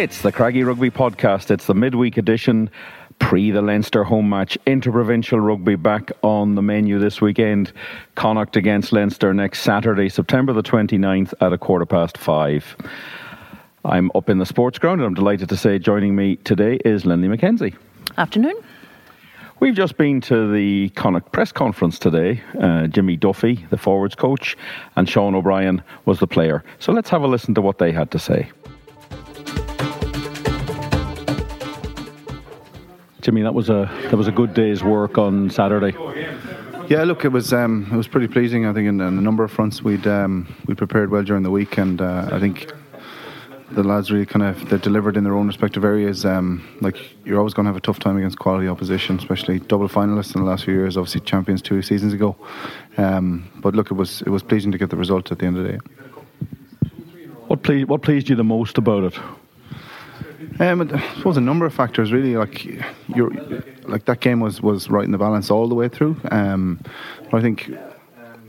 It's the Craggy Rugby Podcast. It's the midweek edition, pre the Leinster home match. Interprovincial rugby back on the menu this weekend. Connacht against Leinster next Saturday, September the 29th at a quarter past five. I'm up in the sports ground and I'm delighted to say joining me today is Linley McKenzie. Afternoon. We've just been to the Connacht press conference today. Uh, Jimmy Duffy, the forwards coach, and Sean O'Brien was the player. So let's have a listen to what they had to say. Jimmy, that was a that was a good day's work on Saturday. Yeah, look, it was um, it was pretty pleasing. I think in, in a number of fronts we'd um, we prepared well during the week, and uh, I think the lads really kind of they delivered in their own respective areas. Um, like you're always going to have a tough time against quality opposition, especially double finalists in the last few years. Obviously, champions two seasons ago. Um, but look, it was it was pleasing to get the result at the end of the day. What pleased what pleased you the most about it? Um, I suppose a number of factors really. Like like that game was was right in the balance all the way through. Um, I think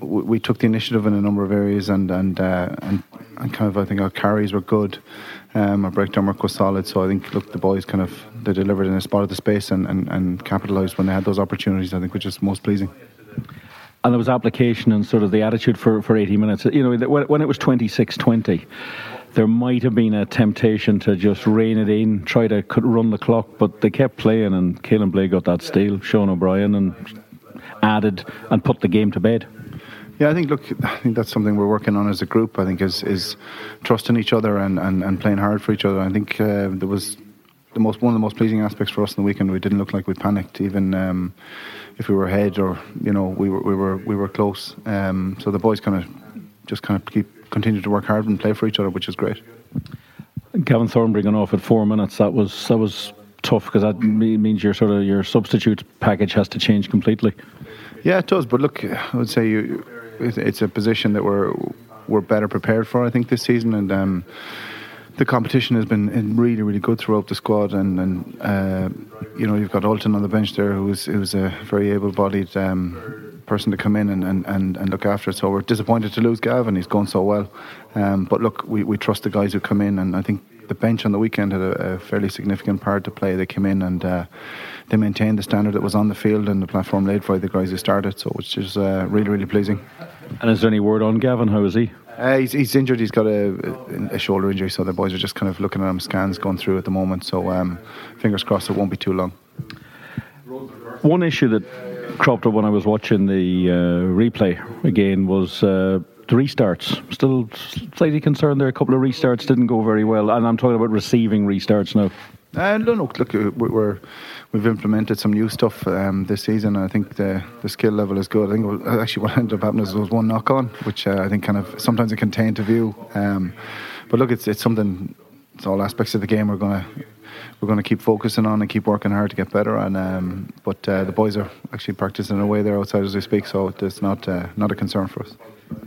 we, we, took the initiative in a number of areas, and and uh, and, and kind of I think our carries were good. Um, our breakdown work was solid. So I think look, the boys kind of they delivered in a spot of the space and, and, and capitalised when they had those opportunities. I think which is most pleasing and there was application and sort of the attitude for, for 80 minutes. You know, when it was 26 20, there might have been a temptation to just rein it in, try to run the clock, but they kept playing, and Caolin Blade got that steal, Sean O'Brien, and added and put the game to bed. Yeah, I think look, I think that's something we're working on as a group. I think is is trusting each other and, and, and playing hard for each other. I think uh, there was the most one of the most pleasing aspects for us in the weekend. We didn't look like we panicked, even um, if we were ahead or you know we were we were we were close. Um, so the boys kind of just kind of keep continue to work hard and play for each other, which is great. Gavin Thorne bringing off at four minutes. That was that was tough because that means your sort of your substitute package has to change completely. Yeah, it does. But look, I would say you, it's a position that we're we're better prepared for. I think this season, and um, the competition has been really, really good throughout the squad. And, and uh, you know, you've got Ultan on the bench there, who's who's a very able-bodied. Um, person to come in and, and, and, and look after it. So we're disappointed to lose Gavin. He's going so well. Um, but look, we, we trust the guys who come in, and I think the bench on the weekend had a, a fairly significant part to play. They came in and uh, they maintained the standard that was on the field and the platform laid by the guys who started. So which is uh, really really pleasing. And is there any word on Gavin? How is he? Uh, he's, he's, injured. He's got a, a, shoulder injury, so the boys are just kind of looking at him, scans going through at the moment. So um, fingers crossed it won't be too long. One issue that cropped up when I was watching the uh, replay again was uh, the restarts. Still slightly concerned there. A couple of restarts didn't go very well, and I'm talking about receiving restarts now. Uh, no. Look, uh, we're we've implemented some new stuff um, this season. I think the the skill level is good. I think actually what ended up happening is there was one knock on, which uh, I think kind of sometimes it can taint a view. Um, but look, it's it's something. It's all aspects of the game we're going to we're going to keep focusing on and keep working hard to get better. And um, but uh, the boys are actually practicing away there outside as we speak, so it's not uh, not a concern for us.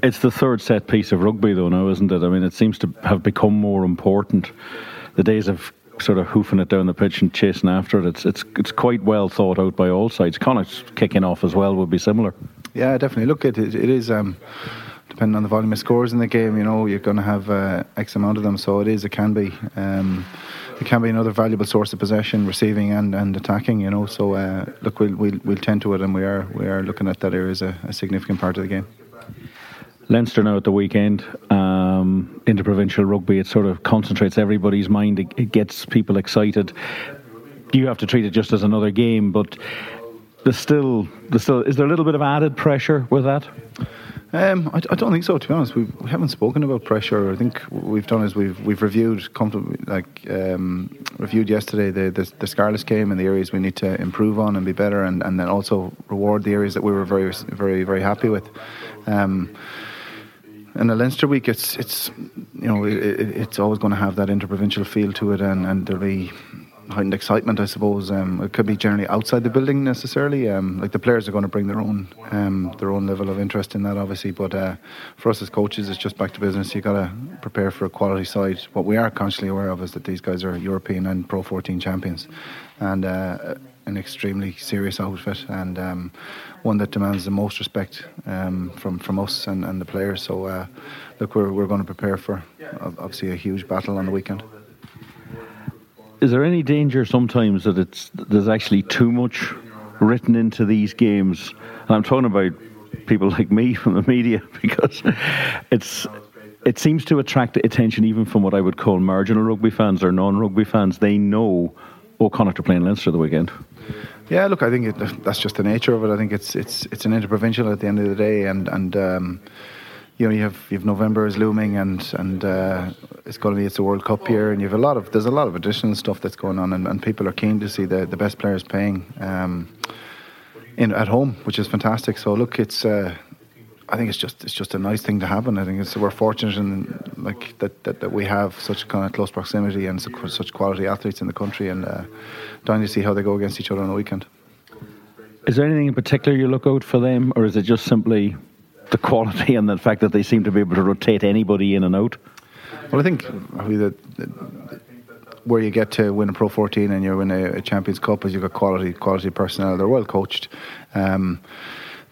It's the third set piece of rugby, though, now, isn't it? I mean, it seems to have become more important. The days of sort of hoofing it down the pitch and chasing after it, it's it's it's quite well thought out by all sides. Connacht's kicking off as well would be similar. Yeah, definitely. Look, it it, it is. Um, depending on the volume of scores in the game, you know, you're going to have uh, X amount of them. So it is, it can be. Um, it can be another valuable source of possession, receiving and, and attacking. You know, so uh, look, we'll, we'll we'll tend to it, and we are we are looking at that area as a, a significant part of the game. Leinster now at the weekend, um, interprovincial rugby, it sort of concentrates everybody's mind. It, it gets people excited. You have to treat it just as another game, but there's still, there's still, is there a little bit of added pressure with that? Um, I, I, don't think so. To be honest, We've, we have not spoken about pressure. I think what we've done is we've we've reviewed like um, reviewed yesterday the, the the game and the areas we need to improve on and be better, and, and then also reward the areas that we were very very very happy with. Um, and the Leinster week, it's it's you know it, it's always going to have that interprovincial feel to it, and and there'll be heightened excitement, I suppose. Um, it could be generally outside the building necessarily. Um, like the players are going to bring their own um, their own level of interest in that, obviously. But uh, for us as coaches, it's just back to business. You got to prepare for a quality side. What we are consciously aware of is that these guys are European and Pro 14 champions, and uh, an extremely serious outfit and um, one that demands the most respect um, from from us and, and the players. So, uh, look, we're we're going to prepare for obviously a huge battle on the weekend. Is there any danger sometimes that it's there's actually too much written into these games? And I'm talking about people like me from the media because it's it seems to attract attention even from what I would call marginal rugby fans or non-rugby fans. They know Connacht are playing Leinster the weekend. Yeah, look, I think it, that's just the nature of it. I think it's it's it's an interprovincial at the end of the day, and and um, you know you have you have November is looming, and and uh, it's going to be it's a World Cup year, and you have a lot of there's a lot of additional stuff that's going on, and, and people are keen to see the the best players playing. Um, in at home, which is fantastic. So look, it's uh, I think it's just it's just a nice thing to happen. I think it's we're fortunate in like that, that, that we have such kind of close proximity and such, quality athletes in the country, and uh, to see how they go against each other on the weekend. Is there anything in particular you look out for them, or is it just simply the quality and the fact that they seem to be able to rotate anybody in and out? Well, I think where you get to win a Pro 14 and you win a, Champions Cup is you've got quality quality personnel. They're well coached. Um,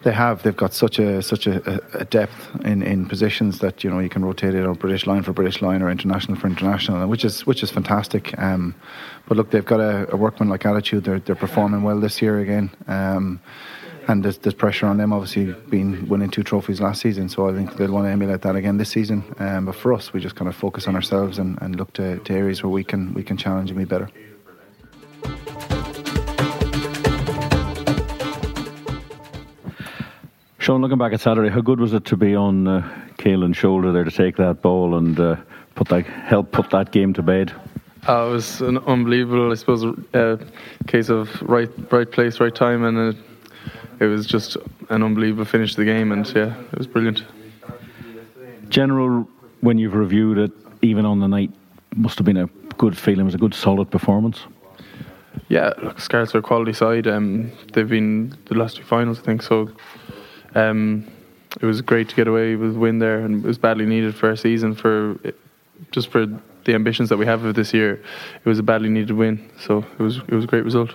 they have. They've got such a such a, a, depth in, in positions that you know you can rotate it on British line for British line or international for international, which is which is fantastic. Um, but look, they've got a, a workman-like attitude. They're they're performing well this year again. Um, and there's, there's, pressure on them, obviously, being winning two trophies last season. So I think they'll want to emulate that again this season. Um, but for us, we just kind of focus on ourselves and, and look to, to areas where we can we can challenge and be better. Sean, looking back at Saturday, how good was it to be on uh, Caolin's shoulder there to take that ball and uh, put that help put that game to bed? Uh, it was an unbelievable, I suppose, uh, case of right right place, right time, and it, was just an unbelievable finish to the game. And yeah, it was brilliant. General, when you've reviewed it, even on the night, must have been a good feeling. It was a good, solid performance. Yeah, look, Scarlets are a quality side. Um, they've been the last two finals, I think. So um, it was great to get away with a win there, and it was badly needed for our season for just for the ambitions that we have of this year. It was a badly needed win, so it was it was a great result.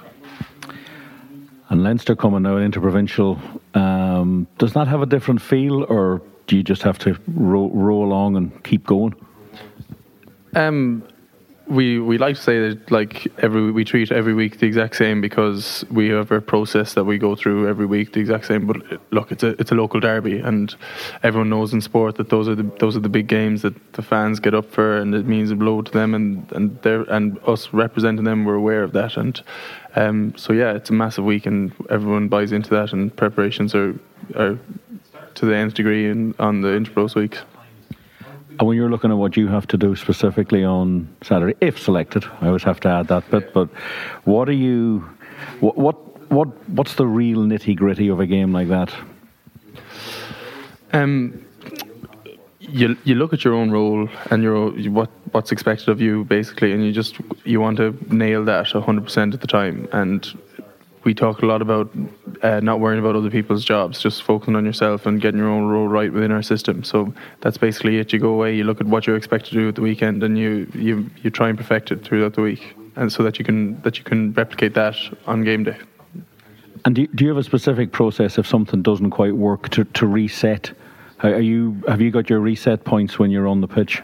And Leinster coming now into provincial, um, does that have a different feel, or do you just have to roll, roll along and keep going? Um, we we like to say that like every we treat every week the exact same because we have a process that we go through every week the exact same. But look, it's a it's a local derby, and everyone knows in sport that those are the those are the big games that the fans get up for, and it means a blow to them, and and they and us representing them, we're aware of that, and um, so yeah, it's a massive week, and everyone buys into that, and preparations are are to the nth degree in, on the Interpros weeks. And when you're looking at what you have to do specifically on Saturday, if selected, I always have to add that bit. But what are you? What what, what what's the real nitty gritty of a game like that? Um, you you look at your own role and your what what's expected of you basically, and you just you want to nail that hundred percent at the time. And we talk a lot about uh, not worrying about other people's jobs, just focusing on yourself and getting your own role right within our system. So that's basically it. You go away, you look at what you're expected to do at the weekend, and you you you try and perfect it throughout the week, and so that you can that you can replicate that on game day. And do you, do you have a specific process if something doesn't quite work to, to reset? Are you have you got your reset points when you're on the pitch?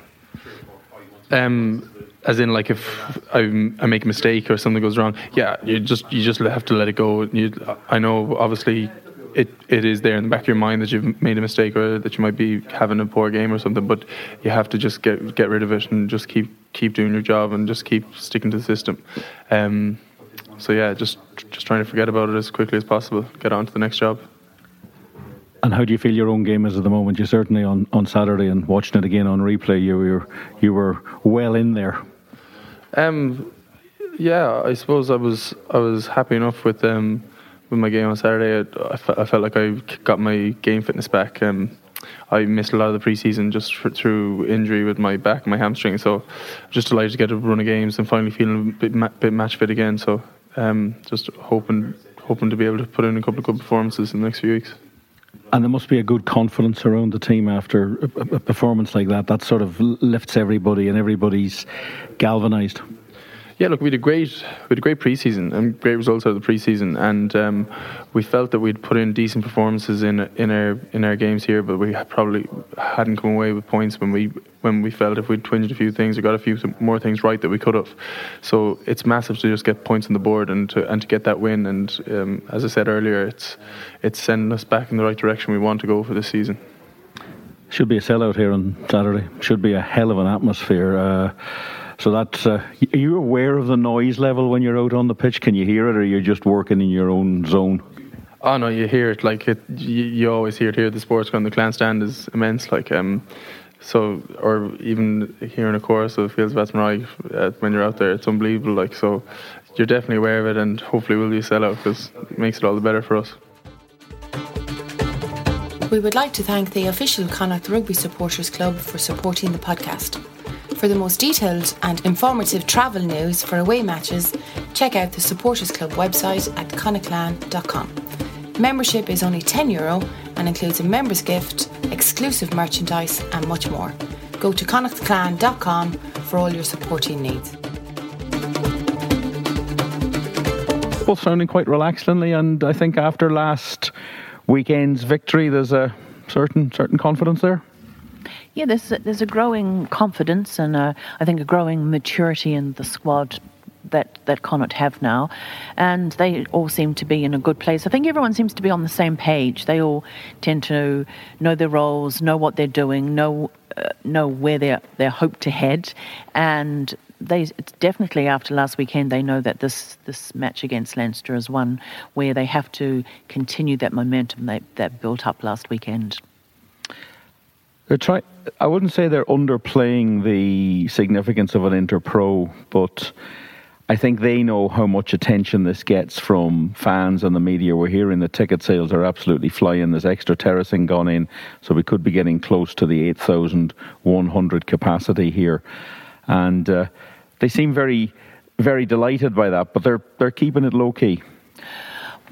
Um, as in like if I, I make a mistake or something goes wrong, yeah, you just you just have to let it go. You, I know obviously it it is there in the back of your mind that you've made a mistake or that you might be having a poor game or something, but you have to just get get rid of it and just keep keep doing your job and just keep sticking to the system. Um, so yeah, just just trying to forget about it as quickly as possible, get on to the next job. And how do you feel your own game is at the moment? You certainly on, on Saturday and watching it again on replay, you were you were well in there. Um, yeah, I suppose I was I was happy enough with um with my game on Saturday. I, I felt like I got my game fitness back. Um, I missed a lot of the preseason just for, through injury with my back, and my hamstring. So, just delighted to get a run of games and finally feeling a bit, ma- bit match fit again. So, um, just hoping hoping to be able to put in a couple of good performances in the next few weeks. And there must be a good confidence around the team after a, performance like that. That sort of lifts everybody and everybody's galvanised. Yeah, look, we had a great, we had a great preseason and great results out of the preseason, and um, we felt that we'd put in decent performances in in our in our games here, but we probably hadn't come away with points when we when we felt if we'd twinged a few things or got a few more things right that we could have. So it's massive to just get points on the board and to and to get that win. And um, as I said earlier, it's it's sending us back in the right direction we want to go for this season. Should be a sellout here on Saturday. Should be a hell of an atmosphere. Uh, so that's. uh, are you aware of the noise level when you're out on the pitch? Can you hear it, or you're just working in your own zone? Oh no, you hear it like it. You, you always hear it here. The sports ground, the clan stand is immense. Like um, so, or even hearing a chorus of Fields of Athenry uh, when you're out there, it's unbelievable. Like so, you're definitely aware of it, and hopefully we'll be a sellout because it makes it all the better for us. We would like to thank the official Connacht Rugby Supporters Club for supporting the podcast. For the most detailed and informative travel news for away matches, check out the Supporters Club website at connachtclan.com. Membership is only €10 Euro and includes a member's gift, exclusive merchandise, and much more. Go to connachtclan.com for all your supporting needs. Both sounding quite relaxed, Lindley, and I think after last weekend's victory, there's a certain certain confidence there. Yeah, there's a, there's a growing confidence and a, I think a growing maturity in the squad that that Connacht have now, and they all seem to be in a good place. I think everyone seems to be on the same page. They all tend to know their roles, know what they're doing, know uh, know where they're they hope to head, and they it's definitely after last weekend they know that this this match against Leinster is one where they have to continue that momentum they, that built up last weekend. They're try- I wouldn't say they're underplaying the significance of an interpro, but I think they know how much attention this gets from fans and the media. We're hearing the ticket sales are absolutely flying. There's extra terracing gone in, so we could be getting close to the 8,100 capacity here. And uh, they seem very, very delighted by that, but they're, they're keeping it low key.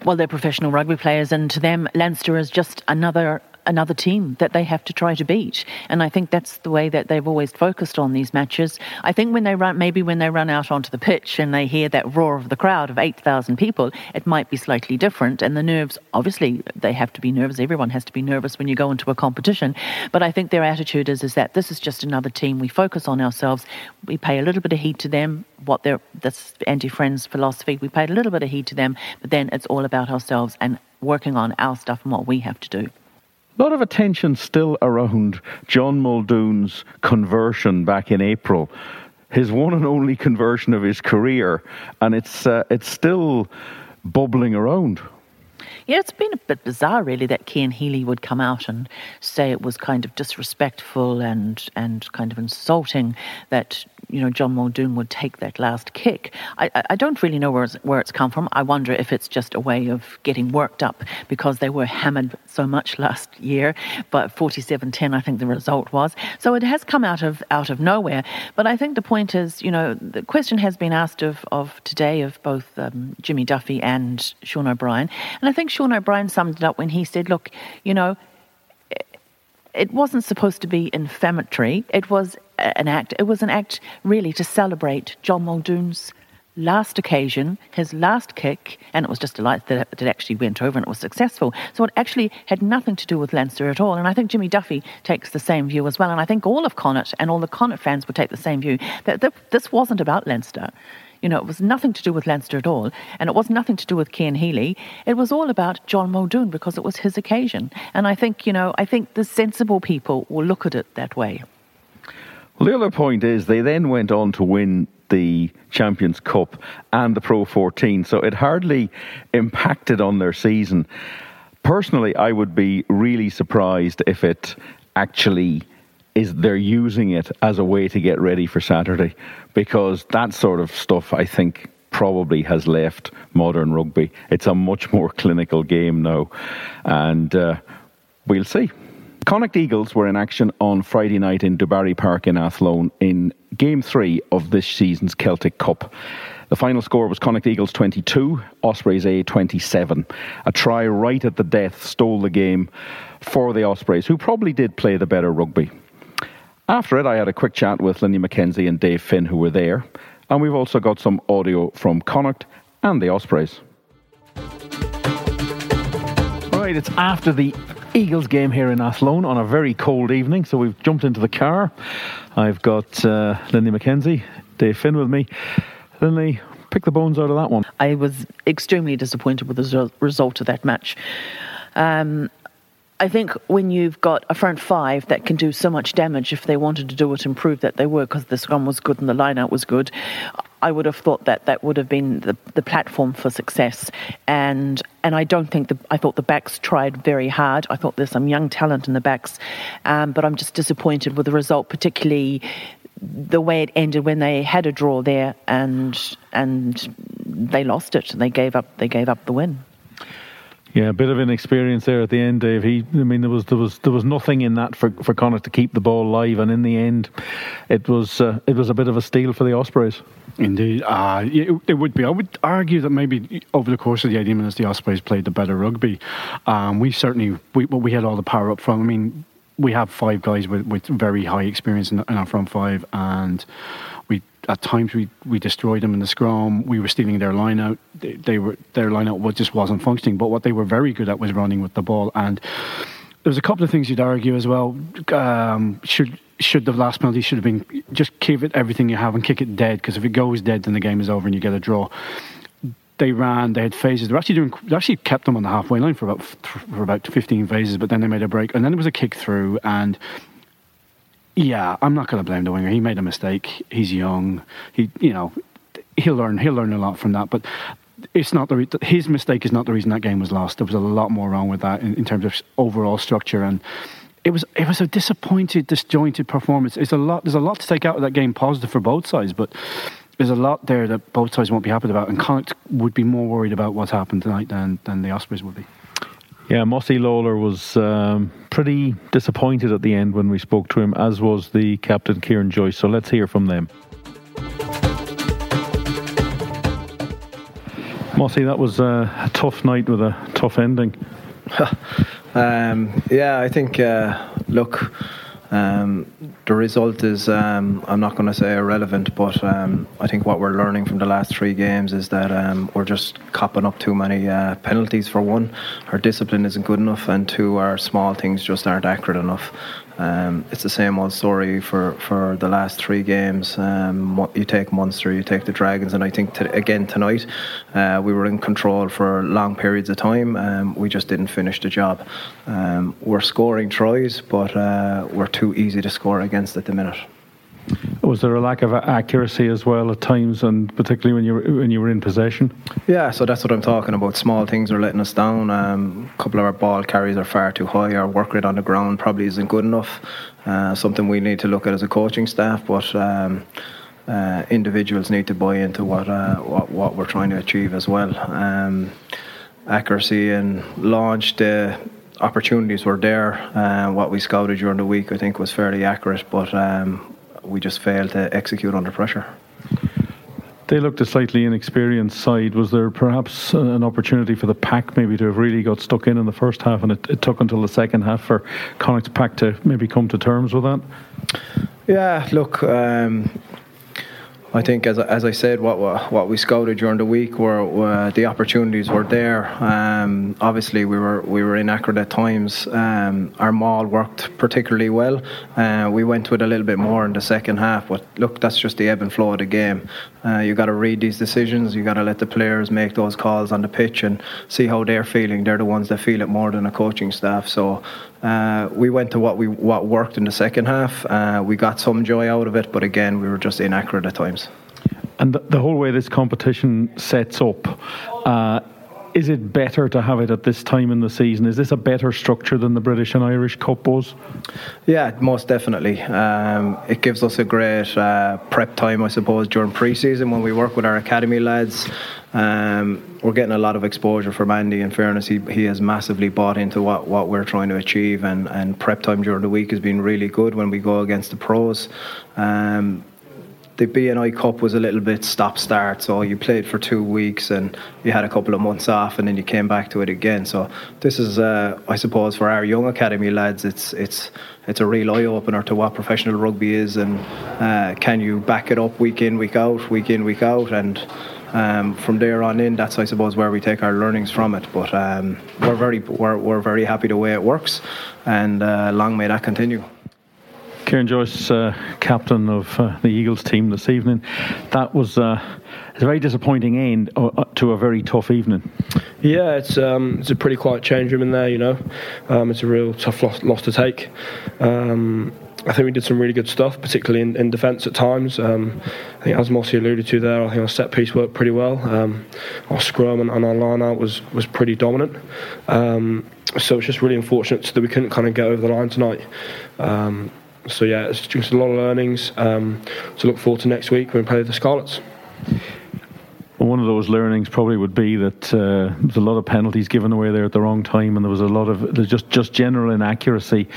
Well, they're professional rugby players, and to them, Leinster is just another another team that they have to try to beat. And I think that's the way that they've always focused on these matches. I think when they run, maybe when they run out onto the pitch and they hear that roar of the crowd of 8,000 people, it might be slightly different. And the nerves, obviously, they have to be nervous. Everyone has to be nervous when you go into a competition. But I think their attitude is, is that this is just another team. We focus on ourselves. We pay a little bit of heed to them, what their, this Andy Friend's philosophy. We pay a little bit of heed to them, but then it's all about ourselves and working on our stuff and what we have to do. A lot of attention still around John Muldoon's conversion back in April, his one and only conversion of his career, and it's uh, it's still bubbling around. Yeah, it's been a bit bizarre, really, that Cian Healy would come out and say it was kind of disrespectful and and kind of insulting that you know John Muldoon would take that last kick. I, I don't really know where it's, where it's come from. I wonder if it's just a way of getting worked up because they were hammered so much last year. But 47-10, I think the result was. So it has come out of out of nowhere. But I think the point is, you know, the question has been asked of of today of both um, Jimmy Duffy and Sean O'Brien, and I think Sean O'Brien summed it up when he said, "Look, you know." it wasn't supposed to be inflammatory. It was an act. It was an act really to celebrate John Muldoon's last occasion, his last kick, and it was just a light that it actually went over and it was successful. So it actually had nothing to do with Leinster at all. And I think Jimmy Duffy takes the same view as well. And I think all of Connacht and all the Connacht fans would take the same view that this wasn't about Leinster. You know, it was nothing to do with Leinster at all, and it was nothing to do with Cian Healy. It was all about John Muldoon because it was his occasion. And I think, you know, I think the sensible people will look at it that way. Well, the other point is they then went on to win the Champions Cup and the Pro 14, so it hardly impacted on their season. Personally, I would be really surprised if it actually is they're using it as a way to get ready for Saturday because that sort of stuff I think probably has left modern rugby. It's a much more clinical game now, and uh, we'll see. Connacht Eagles were in action on Friday night in Dubarry Park in Athlone in game three of this season's Celtic Cup. The final score was Connacht Eagles 22, Ospreys A 27. A try right at the death stole the game for the Ospreys, who probably did play the better rugby. After it, I had a quick chat with Lindy McKenzie and Dave Finn, who were there. and we've also got some audio from Connacht and the Ospreys. Right, it's after the Eagles game here in Athlone on a very cold evening, so we've jumped into the car. I've got uh, Lindy McKenzie, Dave Finn with me. Lindy, pick the bones out of that one. I was extremely disappointed with the result of that match. Um, I think when you've got a front five that can do so much damage, if they wanted to do it and prove that they were, because the scrum was good and the line out was good, I would have thought that that would have been the, the platform for success. And and I don't think the I thought the backs tried very hard. I thought there's some young talent in the backs, um, but I'm just disappointed with the result, particularly the way it ended when they had a draw there and and they lost it. They gave up. They gave up the win. Yeah, a bit of inexperience there at the end, Dave. He, I mean, there was there was there was nothing in that for for Connacht to keep the ball live, and in the end, it was uh, it was a bit of a steal for the Ospreys. Indeed, uh, it, it, would be. I would argue that maybe over the course of the 80 minutes, the Ospreys played the better rugby. Um, we certainly we we had all the power up front. I mean, we have five guys with, with very high experience in, in our front five, and at times we, we destroyed them in the scrum. We were stealing their line out. They, they were their line out just wasn't functioning. But what they were very good at was running with the ball. And there's a couple of things you'd argue as well. Um, should should the last penalty should have been just give it everything you have and kick it dead because if it goes dead, then the game is over and you get a draw. They ran. They had phases. They actually doing. They actually kept them on the halfway line for about for about 15 phases, but then they made a break, and then there was a kick through, and yeah, I'm not going to blame the winger. He made a mistake. He's young. He, you know, he'll learn. He'll learn a lot from that. But it's not the re- his mistake is not the reason that game was lost. There was a lot more wrong with that in, in terms of overall structure and. It was it was a disappointed, disjointed performance. It's a lot. There's a lot to take out of that game, positive for both sides, but there's a lot there that both sides won't be happy about. And Connacht would be more worried about what's happened tonight than than the Ospreys would be. Yeah, Mossy Lawler was um, pretty disappointed at the end when we spoke to him, as was the captain Kieran Joyce. So let's hear from them. Mossy, that was a tough night with a tough ending. um, yeah, I think, uh, look, um, the result is, um, I'm not going to say irrelevant, but um, I think what we're learning from the last three games is that um, we're just copping up too many uh, penalties for one. Our discipline isn't good enough, and two, our small things just aren't accurate enough. Um, it's the same old story for, for the last three games. Um, you take Munster, you take the Dragons, and I think to, again tonight uh, we were in control for long periods of time. Um, we just didn't finish the job. Um, we're scoring tries, but uh, we're too easy to score against at the minute. Was there a lack of accuracy as well at times, and particularly when you were, when you were in possession? Yeah, so that's what I'm talking about. Small things are letting us down. Um, a couple of our ball carries are far too high. Our work rate on the ground probably isn't good enough. Uh, something we need to look at as a coaching staff, but. Um, uh, individuals need to buy into what, uh, what what we're trying to achieve as well. Um, accuracy and launch, the opportunities were there. Uh, what we scouted during the week, I think, was fairly accurate, but um, we just failed to execute under pressure. They looked a slightly inexperienced side. Was there perhaps an opportunity for the pack maybe to have really got stuck in in the first half, and it, it took until the second half for Connacht's pack to maybe come to terms with that? Yeah, look, um, I think, as, as I said, what what we scouted during the week were, were the opportunities were there. Um, obviously, we were we were inaccurate at times. Um, our maul worked particularly well. Uh, we went with a little bit more in the second half, but look, that's just the ebb and flow of the game. Uh, you got to read these decisions. You got to let the players make those calls on the pitch and see how they're feeling. They're the ones that feel it more than a coaching staff. So uh, we went to what we what worked in the second half. Uh, we got some joy out of it, but again, we were just inaccurate at times. And the, the whole way this competition sets up, uh, is it better to have it at this time in the season? Is this a better structure than the British and Irish Cup was? Yeah, most definitely. Um, it gives us a great uh, prep time, I suppose, during pre-season when we work with our academy lads. Um, we're getting a lot of exposure from Andy. In fairness, he, he has massively bought into what, what we're trying to achieve, and, and prep time during the week has been really good when we go against the pros. Um, the B&I Cup was a little bit stop start. So you played for two weeks and you had a couple of months off, and then you came back to it again. So this is, uh, I suppose, for our young academy lads, it's it's it's a real eye opener to what professional rugby is, and uh, can you back it up week in, week out, week in, week out, and um, from there on in, that's I suppose where we take our learnings from it. But um, we're very we're, we're very happy the way it works, and uh, long may that continue. Kieran Joyce, uh, captain of uh, the Eagles team this evening. That was uh, a very disappointing end uh, uh, to a very tough evening. Yeah, it's um, it's a pretty quiet change room in there. You know, um, it's a real tough loss, loss to take. Um, I think we did some really good stuff, particularly in, in defence at times. Um, I think, as Mossy alluded to there, I think our set piece worked pretty well. Um, our scrum and, and, our line out was, was pretty dominant. Um, so it's just really unfortunate that we couldn't kind of get over the line tonight. So yeah, it's just a lot of learnings um, to look forward to next week when we play the Scarlets one of those learnings probably would be that uh, there's a lot of penalties given away there at the wrong time, and there was a lot of there's just just general inaccuracy,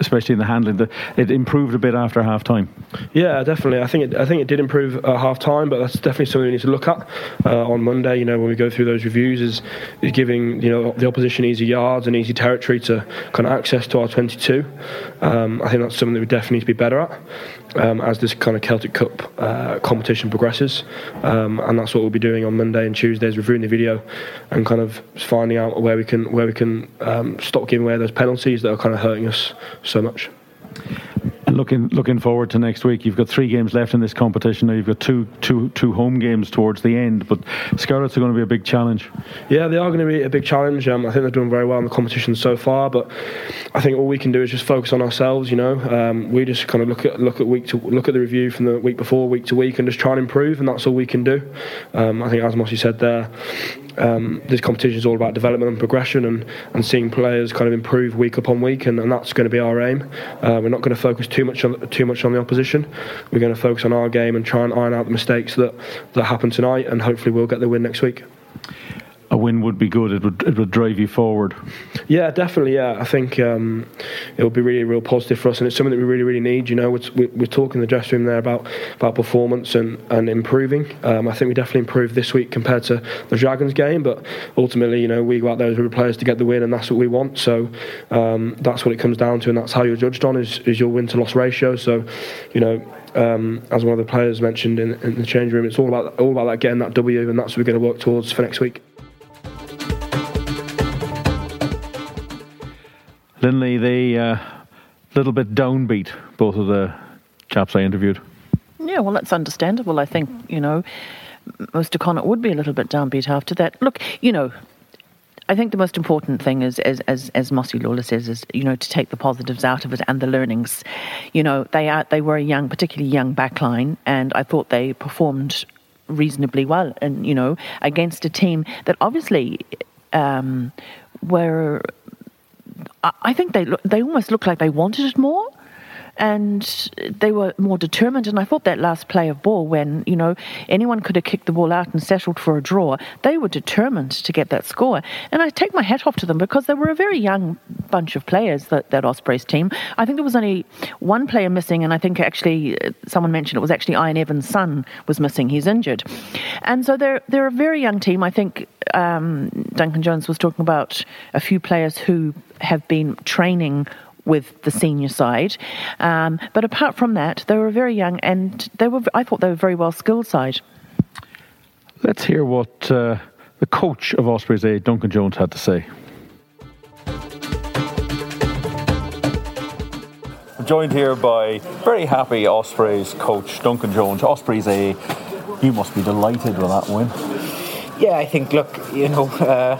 especially in the handling. It improved a bit after half time. Yeah, definitely. I think it, I think it did improve at half time, but that's definitely something we need to look at uh, on Monday. You know, when we go through those reviews, is, is giving you know the opposition easy yards and easy territory to kind of access to our 22. Um, I think that's something that we definitely need to be better at um, as this kind of Celtic Cup uh, competition progresses, um, and that's what we'll be doing on Monday and Tuesdays, reviewing the video and kind of finding out where we can where we can um, stop giving away those penalties that are kind of hurting us so much. Looking looking forward to next week, you've got three games left in this competition. Now you've got two two two home games towards the end, but Scarlets are going to be a big challenge. Yeah, they are going to be a big challenge. Um, I think they're doing very well in the competition so far, but I think all we can do is just focus on ourselves. You know, um, we just kind of look at look at week to look at the review from the week before, week to week, and just try and improve, and that's all we can do. Um, I think, as Mossy said there, um, this competition is all about development and progression and, and seeing players kind of improve week upon week, and, and that's going to be our aim. Uh, we're not going to focus too much on too much on the opposition. We're going to focus on our game and try and iron out the mistakes that that happen tonight, and hopefully we'll get the win next week a win would be good. It would it would drive you forward. Yeah, definitely. Yeah, I think um, it would be really real positive for us, and it's something that we really really need. You know, we're, we're talking in the dressing room there about about performance and and improving. Um, I think we definitely improved this week compared to the Dragons game, but ultimately, you know, we go out there as we players to get the win, and that's what we want. So um, that's what it comes down to, and that's how you're judged on is is your win to loss ratio. So, you know. Um, as one of the players mentioned in, in the change room, it's all about all about that getting that W, and that's what we're going to work towards for next week. Linley, they a uh, little bit downbeat, both of the chaps I interviewed. Yeah, well, that's understandable. I think, you know, most of would be a little bit downbeat after that. Look, you know, I think the most important thing is, as as as Mossy Lawler says, is you know to take the positives out of it and the learnings. You know, they are they were a young, particularly young backline, and I thought they performed reasonably well, and you know, against a team that obviously um, were I think they they almost looked like they wanted it more and they were more determined. And I thought that last play of ball, when you know anyone could have kicked the ball out and settled for a draw, they were determined to get that score. And I take my hat off to them because they were a very young bunch of players that that Ospreys team. I think there was only one player missing, and I think actually uh, someone mentioned it was actually Ian Evans' son was missing. He's injured, and so they're they're a very young team. I think um, Duncan Jones was talking about a few players who have been training with the senior side. Um, but apart from that, they were very young and they were. I thought they were very well skilled side. Let's hear what uh, the coach of Ospreys A, Duncan Jones, had to say. I'm joined here by very happy Ospreys coach Duncan Jones. Ospreys A, you must be delighted with that win. Yeah, I think. Look, you know. Uh,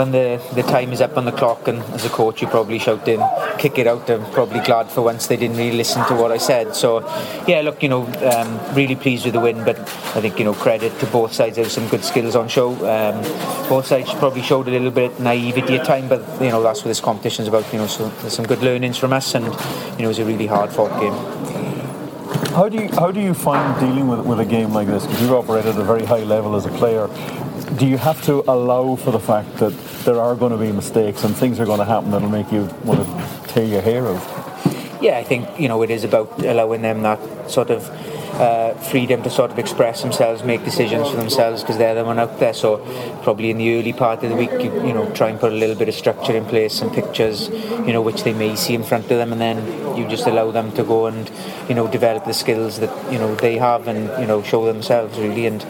when the, the time is up on the clock and as a coach you probably shout in kick it out I'm probably glad for once they didn't really listen to what I said. So yeah look you know um, really pleased with the win but I think you know credit to both sides. There was some good skills on show. Um, both sides probably showed a little bit naivety at time but you know that's what this competition is about you know so there's some good learnings from us and you know it was a really hard fought game. How do you how do you find dealing with, with a game like this? Because you've operated at a very high level as a player do you have to allow for the fact that there are going to be mistakes and things are going to happen that'll make you want to tear your hair out? Yeah, I think you know it is about allowing them that sort of uh, freedom to sort of express themselves, make decisions for themselves because they're the one out there. So probably in the early part of the week, you, you, know, try and put a little bit of structure in place, some pictures, you know, which they may see in front of them, and then you just allow them to go and you know develop the skills that you know they have and you know show themselves really and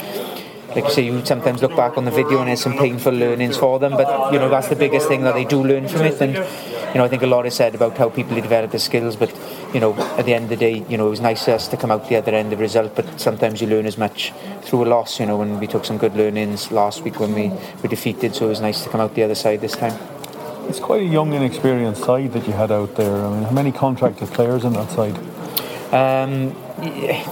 like you say, you sometimes look back on the video and there's some painful learnings for them, but you know that's the biggest thing that they do learn from it. And you know, I think a lot is said about how people develop their skills, but you know, at the end of the day, you know, it was nice for us to come out the other end of the result. But sometimes you learn as much through a loss. You know, when we took some good learnings last week when we were defeated, so it was nice to come out the other side this time. It's quite a young, and inexperienced side that you had out there. I mean, how many contracted players in that side? Um,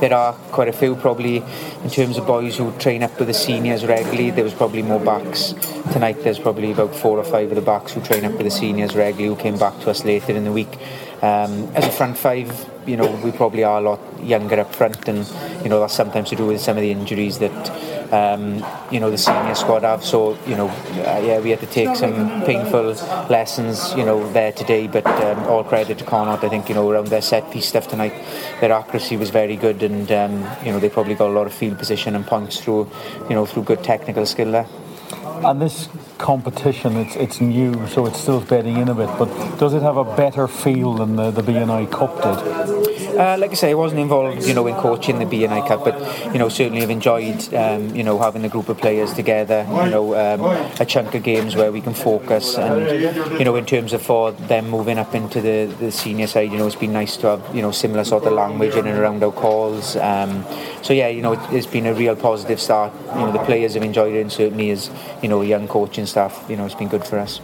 there are quite a few probably in terms of boys who train up with the seniors regularly there was probably more backs. Tonight there's probably about four or five of the backs who train up with the seniors regularly who came back to us later in the week. Um, as a front five you know we probably are a lot younger up front and you know that's sometimes to do with some of the injuries that um, you know the senior squad have. So you know, uh, yeah, we had to take some painful lessons, you know, there today. But um, all credit to Connacht. I think you know around their set piece stuff tonight, their accuracy was very good, and um, you know they probably got a lot of field position and points through, you know, through good technical skill there. And this competition, it's it's new, so it's still bedding in a bit. But does it have a better feel than the, the B&I Cup did? Uh, like I say, I wasn't involved, you know, in coaching the B&I Cup, but you know, certainly have enjoyed, um, you know, having a group of players together. You know, um, a chunk of games where we can focus, and you know, in terms of for them moving up into the, the senior side, you know, it's been nice to have you know similar sort of language in and around our calls. Um, so yeah, you know, it, it's been a real positive start. You know, the players have enjoyed it, and certainly as you know, young coaching staff, you know, it's been good for us.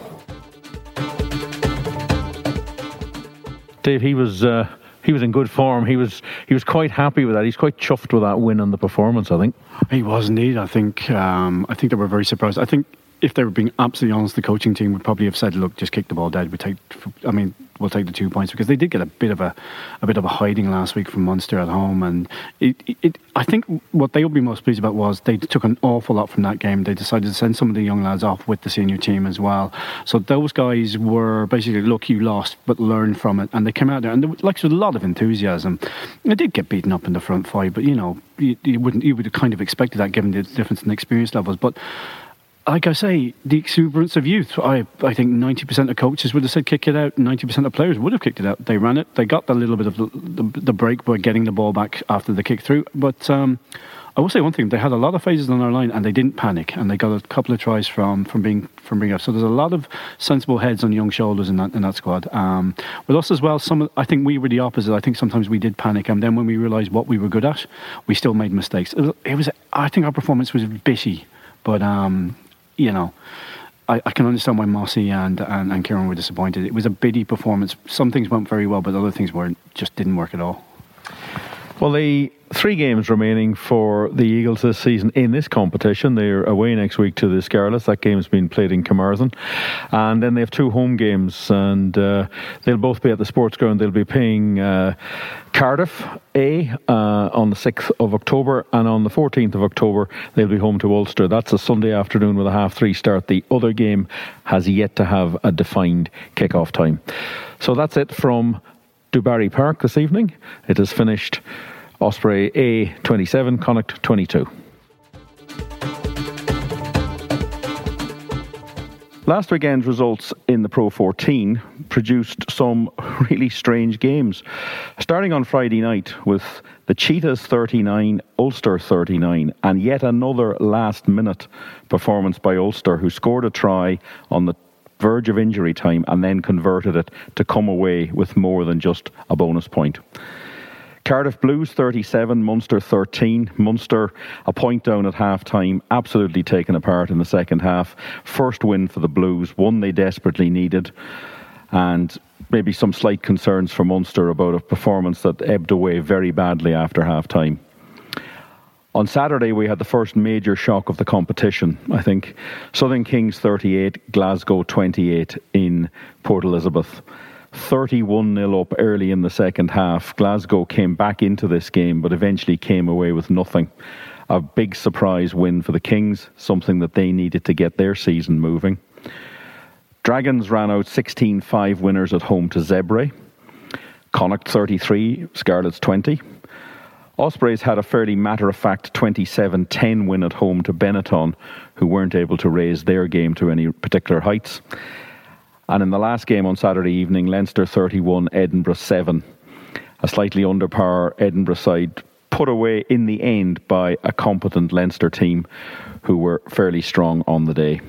Dave, he was uh, he was in good form. He was he was quite happy with that. He's quite chuffed with that win and the performance. I think he was indeed. I think um, I think they were very surprised. I think if they were being absolutely honest, the coaching team would probably have said, "Look, just kick the ball dead. We take." I mean, we'll take the two points because they did get a bit of a, a bit of a hiding last week from Munster at home, and it, it, I think what they will be most pleased about was they took an awful lot from that game. They decided to send some of the young lads off with the senior team as well. So those guys were basically, look, you lost, but learn from it, and they came out there and there was, like with a lot of enthusiasm. They did get beaten up in the front five, but you know, you, you wouldn't, you would have kind of expected that given the difference in experience levels, but like I say, the exuberance of youth. I, I think 90% of coaches would have said kick it out. 90% of players would have kicked it out. They ran it. They got a little bit of the, the, the break by getting the ball back after the kick through. But um, I will say one thing: they had a lot of phases on our line, and they didn't panic, and they got a couple of tries from from being from being up. So there's a lot of sensible heads on young shoulders in that in that squad. Um, with us as well, some I think we were the opposite. I think sometimes we did panic, and then when we realised what we were good at, we still made mistakes. It was, it was I think our performance was bitty, but. Um, you know, I, I, can understand why Mossy and, and, and Kieran were disappointed. It was a biddy performance. Some things went very well, but other things weren't just didn't work at all. Well, the three games remaining for the Eagles this season in this competition. They're away next week to the Scarlets. That game's been played in Carmarthen. And then they have two home games, and uh, they'll both be at the sports ground. They'll be playing uh, Cardiff A uh, on the 6th of October, and on the 14th of October, they'll be home to Ulster. That's a Sunday afternoon with a half three start. The other game has yet to have a defined kick-off time. So that's it from Dubarry Park this evening. It is finished Osprey A 27, Connacht 22. Last weekend's results in the Pro 14 produced some really strange games. Starting on Friday night with the Cheetahs 39, Ulster 39, and yet another last minute performance by Ulster, who scored a try on the verge of injury time and then converted it to come away with more than just a bonus point. Cardiff Blues 37, Munster 13. Munster a point down at half time, absolutely taken apart in the second half. First win for the Blues, one they desperately needed. And maybe some slight concerns for Munster about a performance that ebbed away very badly after half time. On Saturday, we had the first major shock of the competition. I think Southern Kings 38, Glasgow 28 in Port Elizabeth. 31 0 up early in the second half. Glasgow came back into this game, but eventually came away with nothing. A big surprise win for the Kings, something that they needed to get their season moving. Dragons ran out 16 5 winners at home to Zebre. Connacht 33, Scarlets 20. Ospreys had a fairly matter of fact 27 10 win at home to Benetton, who weren't able to raise their game to any particular heights. And in the last game on Saturday evening, Leinster 31, Edinburgh 7. A slightly under par Edinburgh side put away in the end by a competent Leinster team who were fairly strong on the day.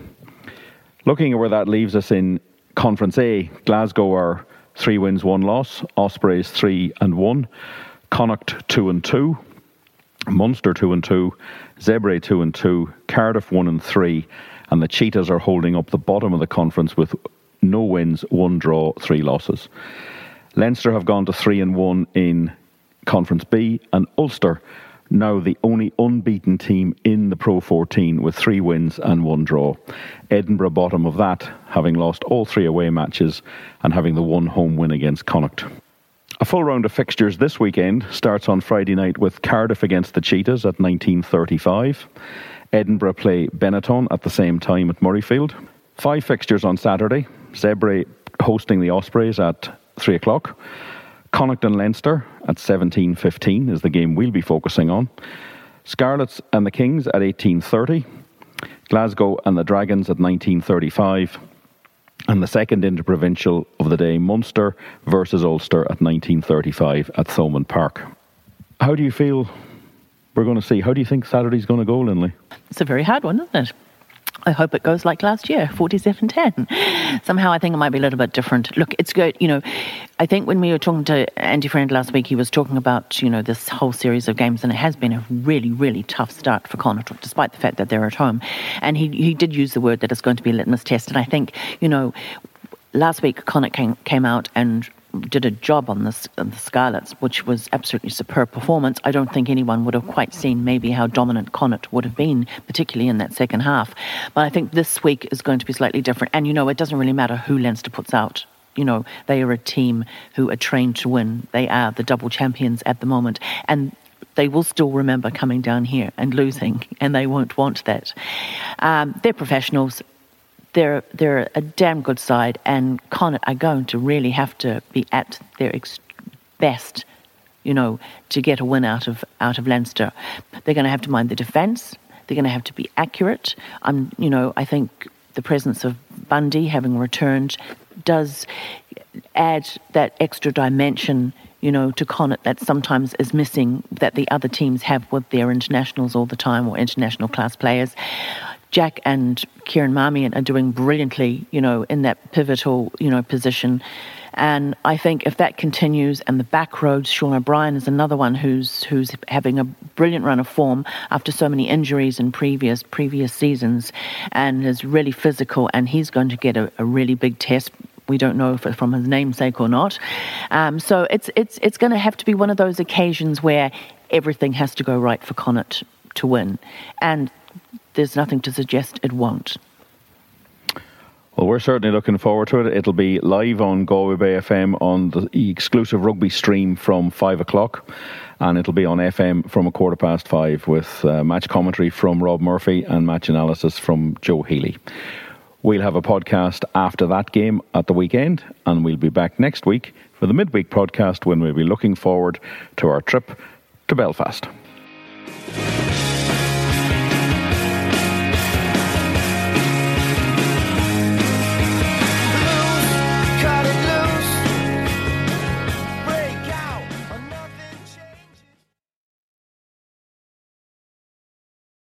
Looking at where that leaves us in Conference A, Glasgow are three wins, one loss, Ospreys three and one. Connacht two and two, Munster two and two, Zebre two and two, Cardiff one and three, and the Cheetahs are holding up the bottom of the conference with no wins, one draw, three losses. Leinster have gone to three and one in Conference B, and Ulster now the only unbeaten team in the Pro 14 with three wins and one draw. Edinburgh bottom of that, having lost all three away matches and having the one home win against Connacht. A full round of fixtures this weekend starts on Friday night with Cardiff against the Cheetahs at 1935. Edinburgh play Benetton at the same time at Murrayfield. Five fixtures on Saturday. Zebre hosting the Ospreys at 3 o'clock. Connacht and Leinster at 17.15 is the game we'll be focusing on. Scarlets and the Kings at 18.30. Glasgow and the Dragons at 19.35 and the second interprovincial of the day, Munster versus Ulster at 1935 at Thomond Park. How do you feel we're going to see? How do you think Saturday's going to go, Linley? It's a very hard one, isn't it? I hope it goes like last year, 47 10. Somehow I think it might be a little bit different. Look, it's good. You know, I think when we were talking to Andy Friend last week, he was talking about, you know, this whole series of games, and it has been a really, really tough start for Connacht, despite the fact that they're at home. And he, he did use the word that it's going to be a litmus test. And I think, you know, last week Connacht came, came out and did a job on, this, on the Scarlets, which was absolutely superb performance. I don't think anyone would have quite seen maybe how dominant Connacht would have been, particularly in that second half. But I think this week is going to be slightly different. And you know, it doesn't really matter who Leinster puts out. You know, they are a team who are trained to win. They are the double champions at the moment. And they will still remember coming down here and losing, and they won't want that. Um, they're professionals they're they're a damn good side, and Connacht are going to really have to be at their ex- best, you know, to get a win out of out of Leinster. They're going to have to mind the defence. They're going to have to be accurate. Um, you know, I think the presence of Bundee having returned does add that extra dimension you know, to Connacht that sometimes is missing that the other teams have with their internationals all the time or international class players. Jack and Kieran Marmion are doing brilliantly, you know, in that pivotal, you know, position. And I think if that continues, and the back roads, Sean O'Brien is another one who's who's having a brilliant run of form after so many injuries in previous previous seasons, and is really physical, and he's going to get a, a really big test. We don't know if it's from his namesake or not. Um, so it's it's it's going to have to be one of those occasions where everything has to go right for Connacht to win, and there's nothing to suggest it won't. Well, we're certainly looking forward to it. It'll be live on Galway Bay FM on the exclusive rugby stream from five o'clock, and it'll be on FM from a quarter past five with uh, match commentary from Rob Murphy and match analysis from Joe Healy. We'll have a podcast after that game at the weekend, and we'll be back next week for the midweek podcast when we'll be looking forward to our trip to Belfast.